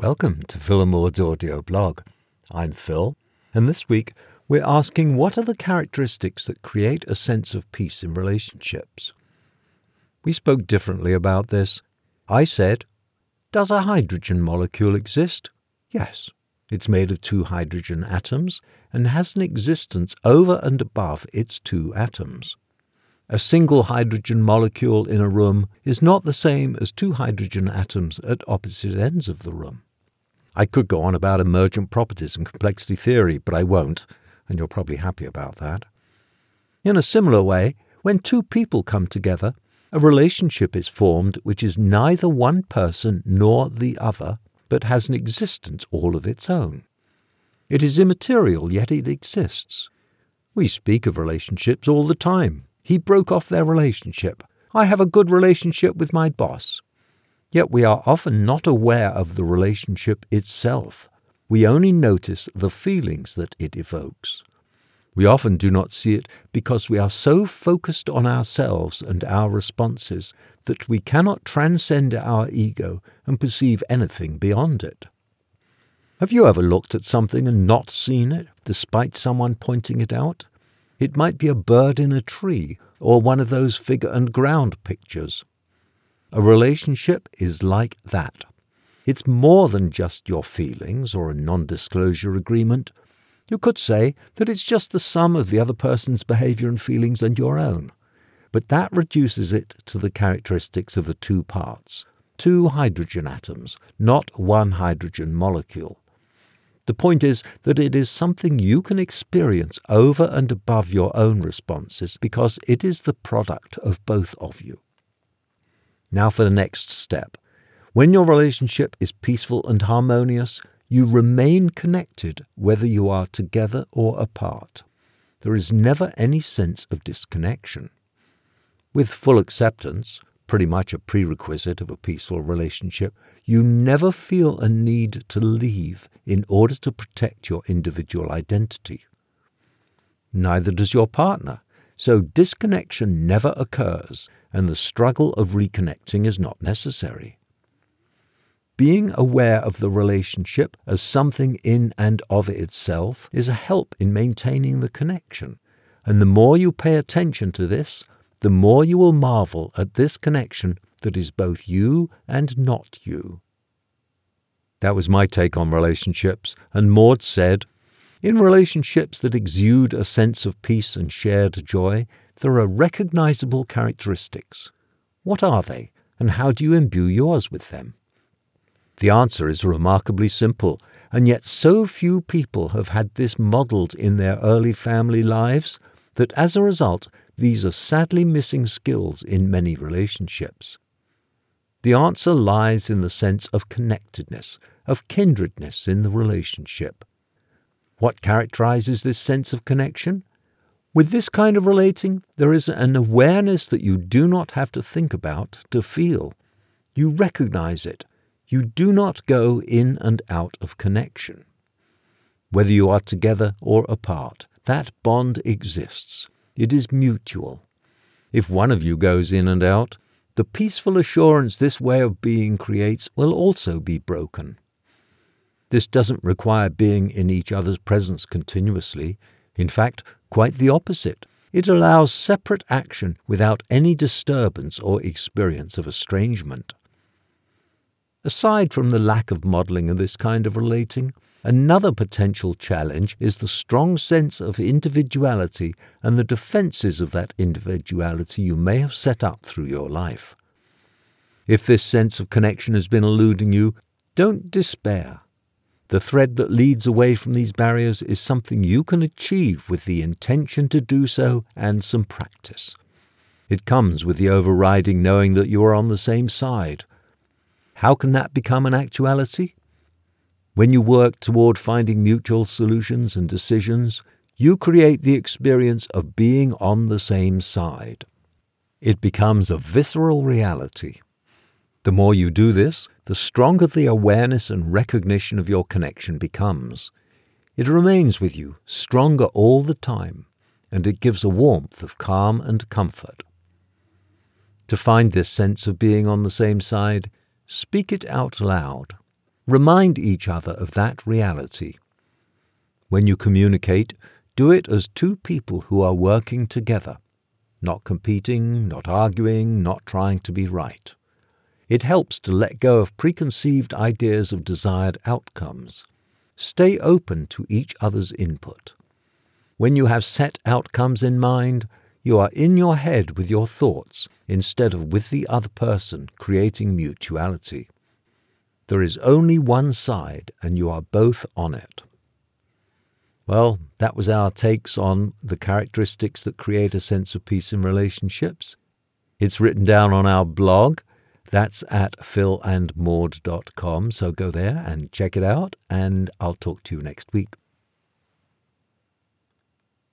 Welcome to Phil audio blog. I'm Phil, and this week we're asking what are the characteristics that create a sense of peace in relationships? We spoke differently about this. I said, Does a hydrogen molecule exist? Yes. It's made of two hydrogen atoms and has an existence over and above its two atoms. A single hydrogen molecule in a room is not the same as two hydrogen atoms at opposite ends of the room. I could go on about emergent properties and complexity theory, but I won't, and you're probably happy about that. In a similar way, when two people come together, a relationship is formed which is neither one person nor the other, but has an existence all of its own. It is immaterial, yet it exists. We speak of relationships all the time. He broke off their relationship. I have a good relationship with my boss. Yet we are often not aware of the relationship itself. We only notice the feelings that it evokes. We often do not see it because we are so focused on ourselves and our responses that we cannot transcend our ego and perceive anything beyond it. Have you ever looked at something and not seen it, despite someone pointing it out? It might be a bird in a tree or one of those figure and ground pictures. A relationship is like that. It's more than just your feelings or a non disclosure agreement. You could say that it's just the sum of the other person's behavior and feelings and your own. But that reduces it to the characteristics of the two parts two hydrogen atoms, not one hydrogen molecule. The point is that it is something you can experience over and above your own responses because it is the product of both of you. Now for the next step. When your relationship is peaceful and harmonious, you remain connected whether you are together or apart. There is never any sense of disconnection. With full acceptance, pretty much a prerequisite of a peaceful relationship, you never feel a need to leave in order to protect your individual identity. Neither does your partner, so disconnection never occurs and the struggle of reconnecting is not necessary. Being aware of the relationship as something in and of itself is a help in maintaining the connection, and the more you pay attention to this, the more you will marvel at this connection that is both you and not you. That was my take on relationships, and Maud said, In relationships that exude a sense of peace and shared joy, there are recognizable characteristics. What are they, and how do you imbue yours with them? The answer is remarkably simple, and yet so few people have had this modeled in their early family lives that as a result, these are sadly missing skills in many relationships. The answer lies in the sense of connectedness, of kindredness in the relationship. What characterizes this sense of connection? With this kind of relating, there is an awareness that you do not have to think about to feel. You recognize it. You do not go in and out of connection. Whether you are together or apart, that bond exists. It is mutual. If one of you goes in and out, the peaceful assurance this way of being creates will also be broken. This doesn't require being in each other's presence continuously. In fact, Quite the opposite. It allows separate action without any disturbance or experience of estrangement. Aside from the lack of modelling of this kind of relating, another potential challenge is the strong sense of individuality and the defences of that individuality you may have set up through your life. If this sense of connection has been eluding you, don't despair. The thread that leads away from these barriers is something you can achieve with the intention to do so and some practice. It comes with the overriding knowing that you are on the same side. How can that become an actuality? When you work toward finding mutual solutions and decisions, you create the experience of being on the same side. It becomes a visceral reality. The more you do this, the stronger the awareness and recognition of your connection becomes. It remains with you, stronger all the time, and it gives a warmth of calm and comfort. To find this sense of being on the same side, speak it out loud. Remind each other of that reality. When you communicate, do it as two people who are working together, not competing, not arguing, not trying to be right. It helps to let go of preconceived ideas of desired outcomes. Stay open to each other's input. When you have set outcomes in mind, you are in your head with your thoughts instead of with the other person, creating mutuality. There is only one side, and you are both on it. Well, that was our takes on the characteristics that create a sense of peace in relationships. It's written down on our blog. That's at philandmaud.com. So go there and check it out, and I'll talk to you next week.